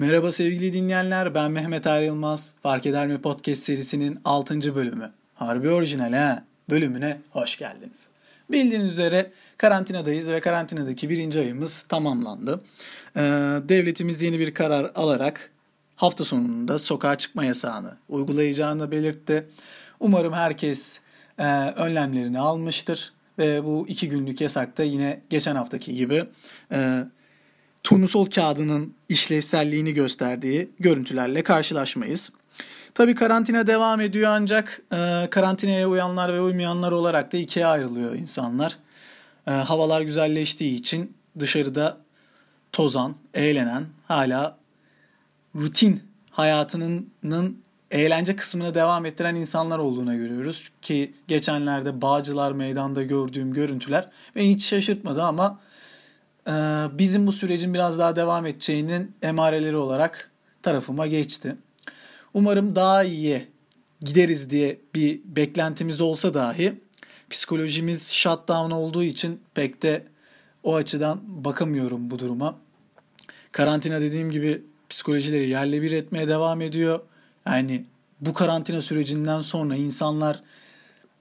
Merhaba sevgili dinleyenler, ben Mehmet Er. Fark Eder mi Podcast serisinin 6. bölümü. Harbi orijinal ha. Bölümüne hoş geldiniz. Bildiğiniz üzere karantinadayız ve karantinadaki birinci ayımız tamamlandı. Ee, devletimiz yeni bir karar alarak hafta sonunda sokağa çıkma yasağını uygulayacağını belirtti. Umarım herkes e, önlemlerini almıştır ve bu iki günlük yasakta yine geçen haftaki gibi e, turnusol kağıdının işlevselliğini gösterdiği görüntülerle karşılaşmayız. Tabii karantina devam ediyor ancak e, karantinaya uyanlar ve uymayanlar olarak da ikiye ayrılıyor insanlar. E, havalar güzelleştiği için dışarıda tozan, eğlenen, hala rutin hayatının eğlence kısmını devam ettiren insanlar olduğuna görüyoruz. Ki geçenlerde Bağcılar Meydan'da gördüğüm görüntüler beni hiç şaşırtmadı ama bizim bu sürecin biraz daha devam edeceğinin emareleri olarak tarafıma geçti. Umarım daha iyiye gideriz diye bir beklentimiz olsa dahi psikolojimiz shutdown olduğu için pek de o açıdan bakamıyorum bu duruma. Karantina dediğim gibi psikolojileri yerle bir etmeye devam ediyor. Yani bu karantina sürecinden sonra insanlar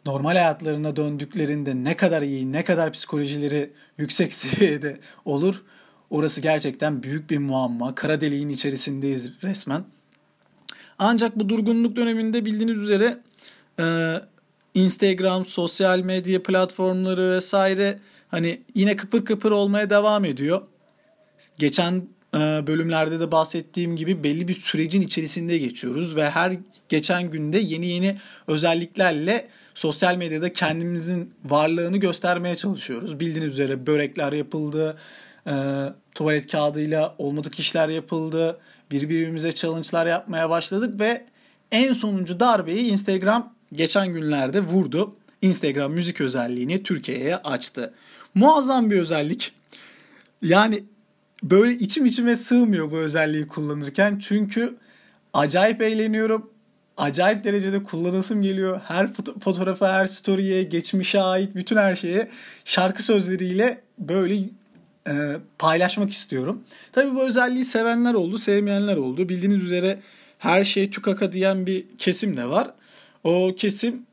normal hayatlarına döndüklerinde ne kadar iyi, ne kadar psikolojileri yüksek seviyede olur. Orası gerçekten büyük bir muamma. Kara deliğin içerisindeyiz resmen. Ancak bu durgunluk döneminde bildiğiniz üzere e, Instagram, sosyal medya platformları vesaire hani yine kıpır kıpır olmaya devam ediyor. Geçen e, bölümlerde de bahsettiğim gibi belli bir sürecin içerisinde geçiyoruz ve her geçen günde yeni yeni özelliklerle sosyal medyada kendimizin varlığını göstermeye çalışıyoruz. Bildiğiniz üzere börekler yapıldı, e, tuvalet kağıdıyla olmadık işler yapıldı, birbirimize challenge'lar yapmaya başladık ve en sonuncu darbeyi Instagram geçen günlerde vurdu. Instagram müzik özelliğini Türkiye'ye açtı. Muazzam bir özellik. Yani böyle içim içime sığmıyor bu özelliği kullanırken. Çünkü acayip eğleniyorum. Acayip derecede kullanasım geliyor. Her foto- fotoğrafa, her story'e, geçmişe ait bütün her şeye şarkı sözleriyle böyle e, paylaşmak istiyorum. Tabii bu özelliği sevenler oldu, sevmeyenler oldu. Bildiğiniz üzere her şey tükaka diyen bir kesim de var. O kesim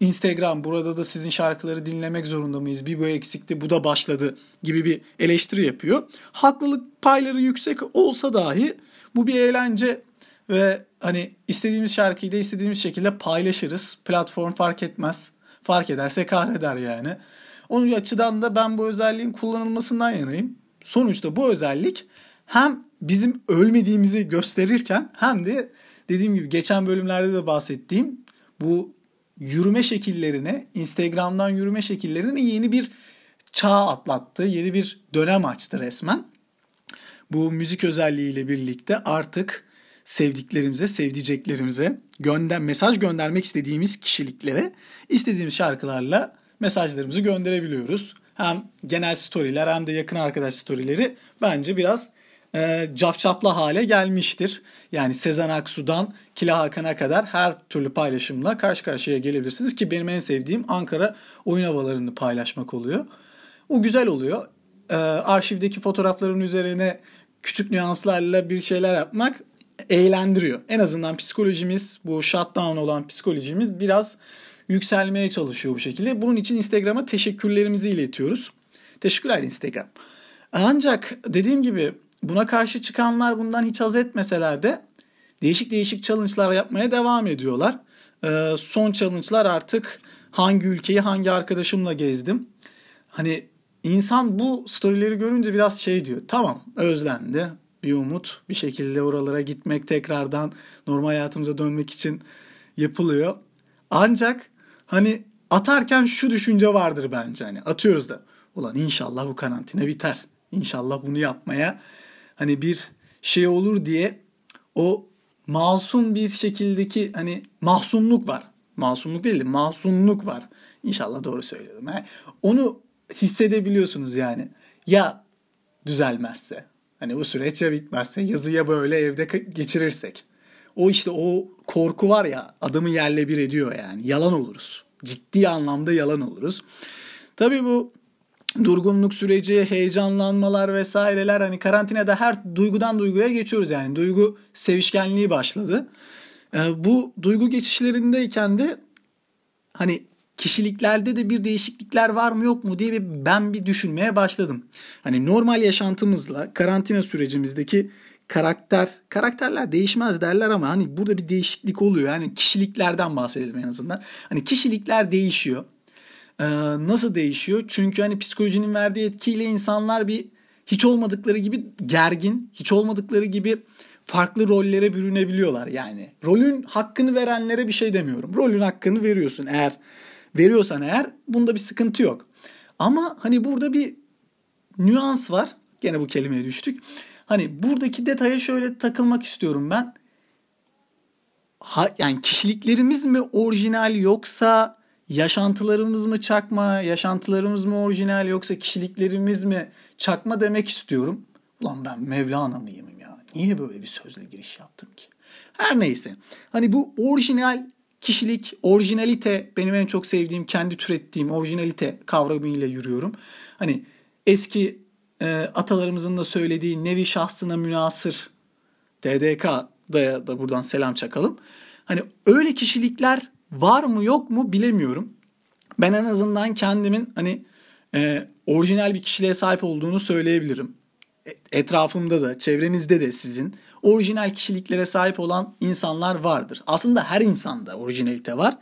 Instagram burada da sizin şarkıları dinlemek zorunda mıyız? Bir bu eksikti, bu da başladı gibi bir eleştiri yapıyor. Haklılık payları yüksek olsa dahi bu bir eğlence ve hani istediğimiz şarkıyı da istediğimiz şekilde paylaşırız. Platform fark etmez. Fark ederse kahreder yani. Onun açıdan da ben bu özelliğin kullanılmasından yanayım. Sonuçta bu özellik hem bizim ölmediğimizi gösterirken hem de dediğim gibi geçen bölümlerde de bahsettiğim bu yürüme şekillerine, Instagram'dan yürüme şekillerine yeni bir çağ atlattı. Yeni bir dönem açtı resmen. Bu müzik özelliğiyle birlikte artık sevdiklerimize, sevdiceklerimize gönder mesaj göndermek istediğimiz kişiliklere istediğimiz şarkılarla mesajlarımızı gönderebiliyoruz. Hem genel storyler hem de yakın arkadaş storyleri bence biraz e, cafcaflı hale gelmiştir. Yani Sezen Aksu'dan Kila Hakan'a kadar her türlü paylaşımla karşı karşıya gelebilirsiniz ki benim en sevdiğim Ankara oyun havalarını paylaşmak oluyor. O güzel oluyor. E, arşivdeki fotoğrafların üzerine küçük nüanslarla bir şeyler yapmak eğlendiriyor. En azından psikolojimiz, bu shutdown olan psikolojimiz biraz yükselmeye çalışıyor bu şekilde. Bunun için Instagram'a teşekkürlerimizi iletiyoruz. Teşekkürler Instagram. Ancak dediğim gibi buna karşı çıkanlar bundan hiç haz etmeseler de değişik değişik challenge'lar yapmaya devam ediyorlar. Ee, son challenge'lar artık hangi ülkeyi hangi arkadaşımla gezdim. Hani insan bu storyleri görünce biraz şey diyor. Tamam özlendi. Bir umut bir şekilde oralara gitmek tekrardan normal hayatımıza dönmek için yapılıyor. Ancak hani atarken şu düşünce vardır bence hani atıyoruz da ulan inşallah bu karantina biter. İnşallah bunu yapmaya hani bir şey olur diye o masum bir şekildeki hani mahzunluk var. Masumluk değil de masumluk var. İnşallah doğru söylüyorum. He. Onu hissedebiliyorsunuz yani. Ya düzelmezse, hani bu süreç ya bitmezse, yazıya böyle evde geçirirsek. O işte o korku var ya adamı yerle bir ediyor yani. Yalan oluruz. Ciddi anlamda yalan oluruz. Tabii bu durgunluk süreci, heyecanlanmalar vesaireler hani karantinada her duygudan duyguya geçiyoruz yani. Duygu sevişkenliği başladı. Ee, bu duygu geçişlerindeyken de hani kişiliklerde de bir değişiklikler var mı yok mu diye ben bir düşünmeye başladım. Hani normal yaşantımızla karantina sürecimizdeki karakter, karakterler değişmez derler ama hani burada bir değişiklik oluyor. Yani kişiliklerden bahsedelim en azından. Hani kişilikler değişiyor. Ee, nasıl değişiyor? Çünkü hani psikolojinin verdiği etkiyle insanlar bir hiç olmadıkları gibi gergin, hiç olmadıkları gibi farklı rollere bürünebiliyorlar yani. Rolün hakkını verenlere bir şey demiyorum. Rolün hakkını veriyorsun eğer veriyorsan eğer bunda bir sıkıntı yok. Ama hani burada bir nüans var. Gene bu kelimeye düştük. Hani buradaki detaya şöyle takılmak istiyorum ben. Ha, yani kişiliklerimiz mi orijinal yoksa yaşantılarımız mı çakma, yaşantılarımız mı orijinal yoksa kişiliklerimiz mi çakma demek istiyorum. Ulan ben Mevlana mıyım ya? Niye böyle bir sözle giriş yaptım ki? Her neyse. Hani bu orijinal kişilik, orijinalite benim en çok sevdiğim, kendi türettiğim orijinalite kavramıyla yürüyorum. Hani eski e, atalarımızın da söylediği nevi şahsına münasır TDK'da da buradan selam çakalım. Hani öyle kişilikler var mı yok mu bilemiyorum. Ben en azından kendimin hani e, orijinal bir kişiliğe sahip olduğunu söyleyebilirim. E, etrafımda da, çevrenizde de sizin orijinal kişiliklere sahip olan insanlar vardır. Aslında her insanda orijinalite var.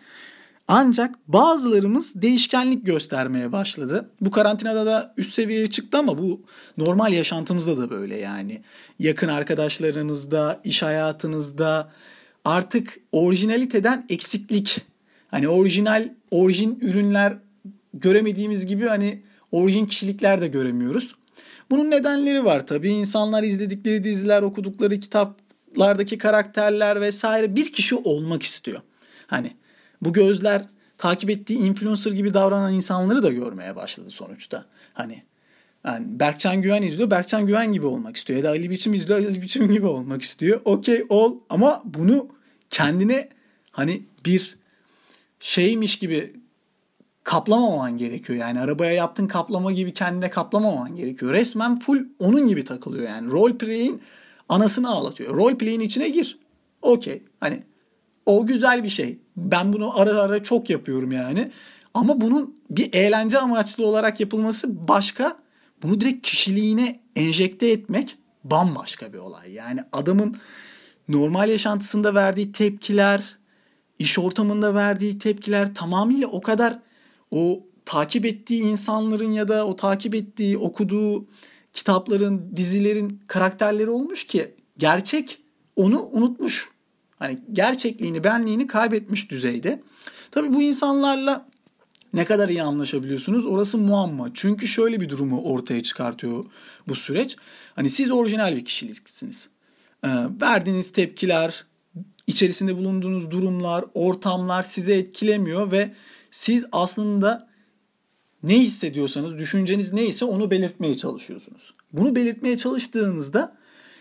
Ancak bazılarımız değişkenlik göstermeye başladı. Bu karantinada da üst seviyeye çıktı ama bu normal yaşantımızda da böyle yani. Yakın arkadaşlarınızda, iş hayatınızda artık orijinaliteden eksiklik. Hani orijinal, orijin ürünler göremediğimiz gibi hani orijin kişilikler de göremiyoruz. Bunun nedenleri var tabii. İnsanlar izledikleri diziler, okudukları kitaplardaki karakterler vesaire bir kişi olmak istiyor. Hani bu gözler takip ettiği influencer gibi davranan insanları da görmeye başladı sonuçta. Hani yani Berkcan Güven izliyor, Berkcan Güven gibi olmak istiyor. Ya da Ali Biçim izliyor, Ali Biçim gibi olmak istiyor. Okey ol ama bunu kendine hani bir şeymiş gibi kaplamaman gerekiyor. Yani arabaya yaptığın kaplama gibi kendine kaplamaman gerekiyor. Resmen full onun gibi takılıyor yani. Role play'in anasını ağlatıyor. Role play'in içine gir. Okey. Hani o güzel bir şey. Ben bunu ara ara çok yapıyorum yani. Ama bunun bir eğlence amaçlı olarak yapılması başka. Bunu direkt kişiliğine enjekte etmek bambaşka bir olay. Yani adamın normal yaşantısında verdiği tepkiler, iş ortamında verdiği tepkiler tamamıyla o kadar o takip ettiği insanların ya da o takip ettiği, okuduğu kitapların, dizilerin karakterleri olmuş ki gerçek onu unutmuş. Hani gerçekliğini, benliğini kaybetmiş düzeyde. Tabii bu insanlarla ne kadar iyi anlaşabiliyorsunuz orası muamma. Çünkü şöyle bir durumu ortaya çıkartıyor bu süreç. Hani siz orijinal bir kişiliksiniz. Ee, verdiğiniz tepkiler, içerisinde bulunduğunuz durumlar, ortamlar sizi etkilemiyor ve siz aslında ne hissediyorsanız, düşünceniz neyse onu belirtmeye çalışıyorsunuz. Bunu belirtmeye çalıştığınızda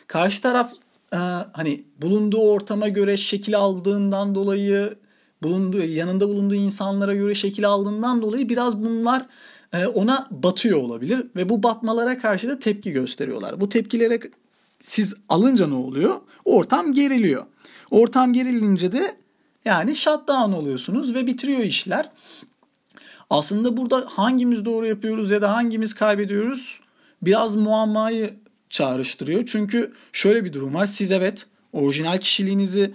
karşı taraf e, hani bulunduğu ortama göre şekil aldığından dolayı, bulunduğu yanında bulunduğu insanlara göre şekil aldığından dolayı biraz bunlar e, ona batıyor olabilir ve bu batmalara karşı da tepki gösteriyorlar. Bu tepkilere siz alınca ne oluyor? Ortam geriliyor. Ortam gerilince de yani shutdown oluyorsunuz ve bitiriyor işler. Aslında burada hangimiz doğru yapıyoruz ya da hangimiz kaybediyoruz biraz muammayı çağrıştırıyor. Çünkü şöyle bir durum var. Siz evet orijinal kişiliğinizi,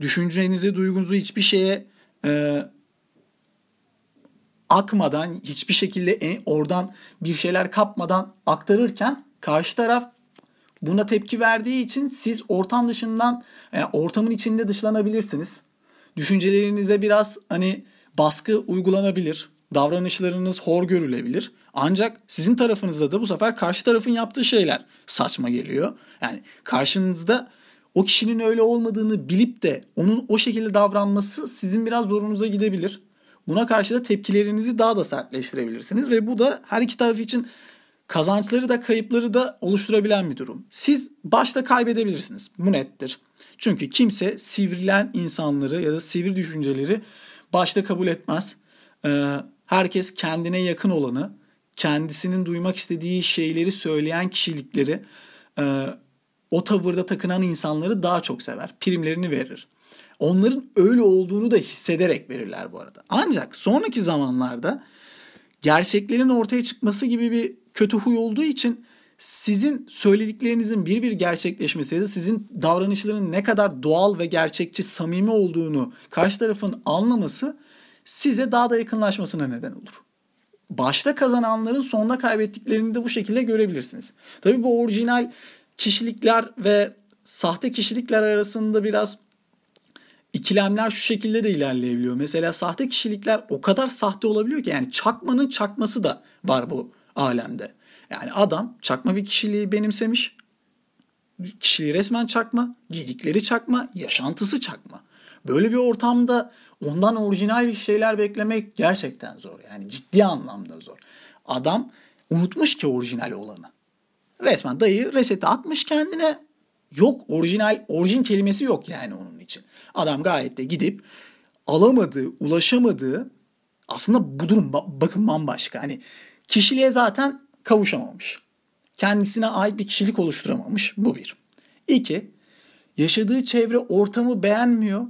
düşüncenizi, duygunuzu hiçbir şeye e, akmadan, hiçbir şekilde oradan bir şeyler kapmadan aktarırken karşı taraf buna tepki verdiği için siz ortam dışından, e, ortamın içinde dışlanabilirsiniz düşüncelerinize biraz hani baskı uygulanabilir. Davranışlarınız hor görülebilir. Ancak sizin tarafınızda da bu sefer karşı tarafın yaptığı şeyler saçma geliyor. Yani karşınızda o kişinin öyle olmadığını bilip de onun o şekilde davranması sizin biraz zorunuza gidebilir. Buna karşı da tepkilerinizi daha da sertleştirebilirsiniz ve bu da her iki taraf için kazançları da kayıpları da oluşturabilen bir durum. Siz başta kaybedebilirsiniz. Bu nettir. Çünkü kimse sivrilen insanları ya da sivri düşünceleri başta kabul etmez. Ee, herkes kendine yakın olanı, kendisinin duymak istediği şeyleri söyleyen kişilikleri e, o tavırda takınan insanları daha çok sever. Primlerini verir. Onların öyle olduğunu da hissederek verirler bu arada. Ancak sonraki zamanlarda gerçeklerin ortaya çıkması gibi bir kötü huy olduğu için sizin söylediklerinizin bir bir gerçekleşmesi ya da sizin davranışların ne kadar doğal ve gerçekçi, samimi olduğunu karşı tarafın anlaması size daha da yakınlaşmasına neden olur. Başta kazananların sonunda kaybettiklerini de bu şekilde görebilirsiniz. Tabii bu orijinal kişilikler ve sahte kişilikler arasında biraz ikilemler şu şekilde de ilerleyebiliyor. Mesela sahte kişilikler o kadar sahte olabiliyor ki yani çakmanın çakması da var bu alemde. Yani adam çakma bir kişiliği benimsemiş. Kişiliği resmen çakma, giydikleri çakma, yaşantısı çakma. Böyle bir ortamda ondan orijinal bir şeyler beklemek gerçekten zor. Yani ciddi anlamda zor. Adam unutmuş ki orijinal olanı. Resmen dayı reseti atmış kendine. Yok orijinal, orijin kelimesi yok yani onun. Adam gayet de gidip alamadığı, ulaşamadığı aslında bu durum bakın bambaşka. Hani kişiliğe zaten kavuşamamış. Kendisine ait bir kişilik oluşturamamış. Bu bir. İki, yaşadığı çevre ortamı beğenmiyor,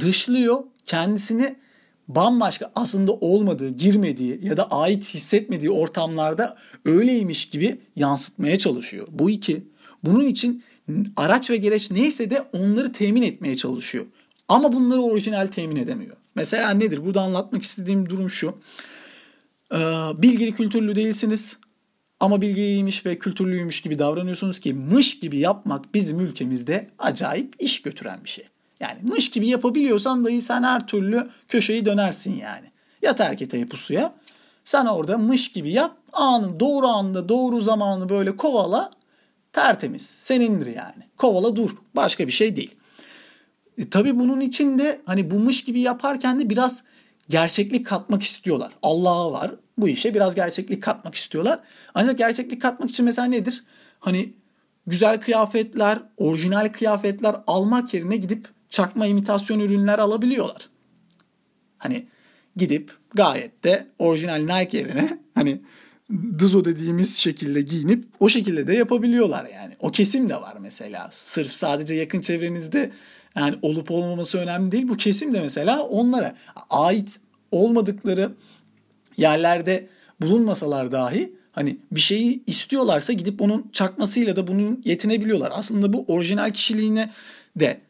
dışlıyor, kendisini bambaşka aslında olmadığı, girmediği ya da ait hissetmediği ortamlarda öyleymiş gibi yansıtmaya çalışıyor. Bu iki. Bunun için araç ve gereç neyse de onları temin etmeye çalışıyor. Ama bunları orijinal temin edemiyor. Mesela nedir? Burada anlatmak istediğim durum şu. Ee, bilgili kültürlü değilsiniz. Ama bilgiliymiş ve kültürlüymüş gibi davranıyorsunuz ki mış gibi yapmak bizim ülkemizde acayip iş götüren bir şey. Yani mış gibi yapabiliyorsan dahi sen her türlü köşeyi dönersin yani. Yat erkete pusuya. Sen orada mış gibi yap. Anın doğru anda doğru zamanı böyle kovala. Tertemiz. Senindir yani. Kovala dur. Başka bir şey değil. E, tabii bunun için de hani bu mış gibi yaparken de biraz gerçeklik katmak istiyorlar. Allah'a var. Bu işe biraz gerçeklik katmak istiyorlar. Ancak gerçeklik katmak için mesela nedir? Hani güzel kıyafetler, orijinal kıyafetler almak yerine gidip çakma imitasyon ürünler alabiliyorlar. Hani gidip gayet de orijinal Nike yerine hani dızo dediğimiz şekilde giyinip o şekilde de yapabiliyorlar yani. O kesim de var mesela. Sırf sadece yakın çevrenizde yani olup olmaması önemli değil. Bu kesim de mesela onlara ait olmadıkları yerlerde bulunmasalar dahi hani bir şeyi istiyorlarsa gidip onun çakmasıyla da bunun yetinebiliyorlar. Aslında bu orijinal kişiliğine de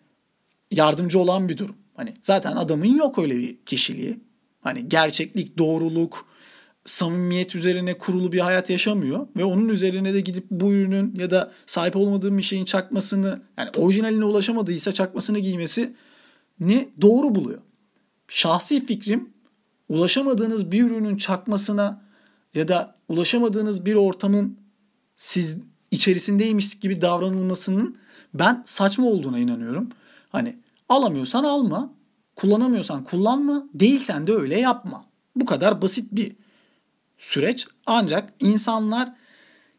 yardımcı olan bir durum. Hani zaten adamın yok öyle bir kişiliği. Hani gerçeklik, doğruluk, samimiyet üzerine kurulu bir hayat yaşamıyor ve onun üzerine de gidip bu ürünün ya da sahip olmadığım bir şeyin çakmasını yani orijinaline ulaşamadıysa çakmasını giymesi ne doğru buluyor. Şahsi fikrim ulaşamadığınız bir ürünün çakmasına ya da ulaşamadığınız bir ortamın siz içerisindeymiş gibi davranılmasının ben saçma olduğuna inanıyorum. Hani alamıyorsan alma, kullanamıyorsan kullanma, değilsen de öyle yapma. Bu kadar basit bir süreç. Ancak insanlar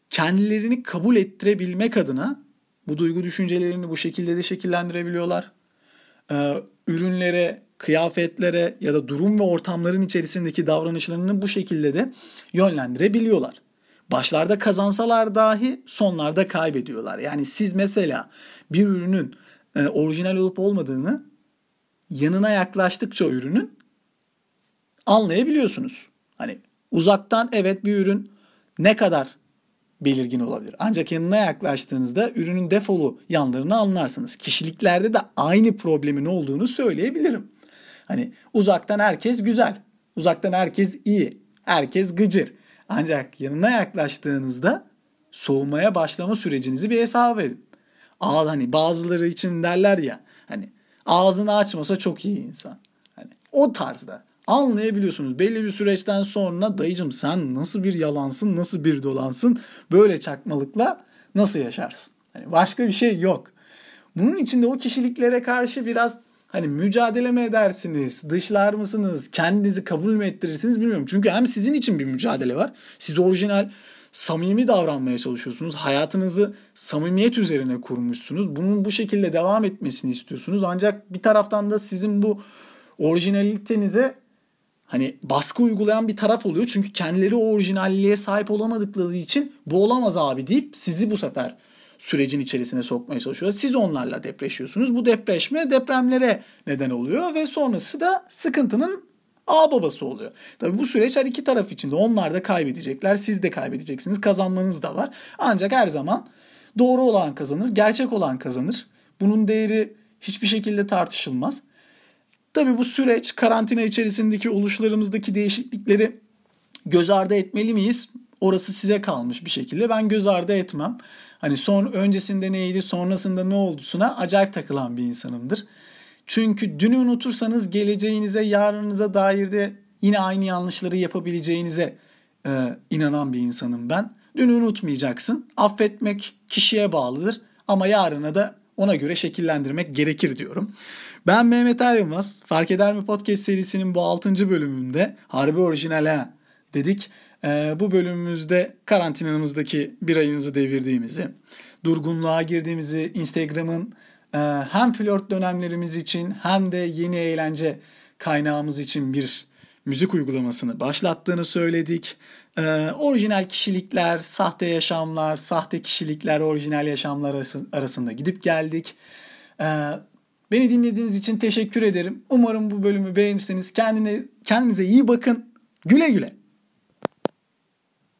kendilerini kabul ettirebilmek adına bu duygu düşüncelerini bu şekilde de şekillendirebiliyorlar. Ee, ürünlere, kıyafetlere ya da durum ve ortamların içerisindeki davranışlarını bu şekilde de yönlendirebiliyorlar. Başlarda kazansalar dahi sonlarda kaybediyorlar. Yani siz mesela bir ürünün e, orijinal olup olmadığını yanına yaklaştıkça ürünün anlayabiliyorsunuz. Hani uzaktan evet bir ürün ne kadar belirgin olabilir. Ancak yanına yaklaştığınızda ürünün defolu yanlarını anlarsınız. Kişiliklerde de aynı problemin olduğunu söyleyebilirim. Hani uzaktan herkes güzel. Uzaktan herkes iyi. Herkes gıcır. Ancak yanına yaklaştığınızda soğumaya başlama sürecinizi bir hesap edin. Ağız hani bazıları için derler ya hani ağzını açmasa çok iyi insan. Hani o tarzda anlayabiliyorsunuz. Belli bir süreçten sonra dayıcım sen nasıl bir yalansın, nasıl bir dolansın, böyle çakmalıkla nasıl yaşarsın? Hani başka bir şey yok. Bunun için de o kişiliklere karşı biraz hani mücadele mi edersiniz, dışlar mısınız, kendinizi kabul mü ettirirsiniz bilmiyorum. Çünkü hem sizin için bir mücadele var. Siz orijinal samimi davranmaya çalışıyorsunuz. Hayatınızı samimiyet üzerine kurmuşsunuz. Bunun bu şekilde devam etmesini istiyorsunuz. Ancak bir taraftan da sizin bu orijinalitenize hani baskı uygulayan bir taraf oluyor. Çünkü kendileri o orijinalliğe sahip olamadıkları için bu olamaz abi deyip sizi bu sefer sürecin içerisine sokmaya çalışıyor. Siz onlarla depreşiyorsunuz. Bu depreşme depremlere neden oluyor ve sonrası da sıkıntının A babası oluyor. Tabii bu süreç her iki taraf için de onlar da kaybedecekler, siz de kaybedeceksiniz. Kazanmanız da var. Ancak her zaman doğru olan kazanır, gerçek olan kazanır. Bunun değeri hiçbir şekilde tartışılmaz. Tabii bu süreç karantina içerisindeki oluşlarımızdaki değişiklikleri göz ardı etmeli miyiz? Orası size kalmış bir şekilde. Ben göz ardı etmem. Hani son öncesinde neydi, sonrasında ne oldusuna acayip takılan bir insanımdır. Çünkü dünü unutursanız geleceğinize, yarınıza dair de yine aynı yanlışları yapabileceğinize e, inanan bir insanım ben. Dünü unutmayacaksın. Affetmek kişiye bağlıdır ama yarına da ona göre şekillendirmek gerekir diyorum. Ben Mehmet Er Yılmaz. Fark Eder mi Podcast serisinin bu 6. bölümünde Harbi Orijinal dedik. Ee, bu bölümümüzde karantinamızdaki bir ayımızı devirdiğimizi, durgunluğa girdiğimizi, Instagram'ın e, hem flört dönemlerimiz için hem de yeni eğlence kaynağımız için bir müzik uygulamasını başlattığını söyledik. Ee, orijinal kişilikler, sahte yaşamlar, sahte kişilikler, orijinal yaşamlar arasında gidip geldik. Ee, beni dinlediğiniz için teşekkür ederim. Umarım bu bölümü beğenirseniz kendine, kendinize iyi bakın. Güle güle.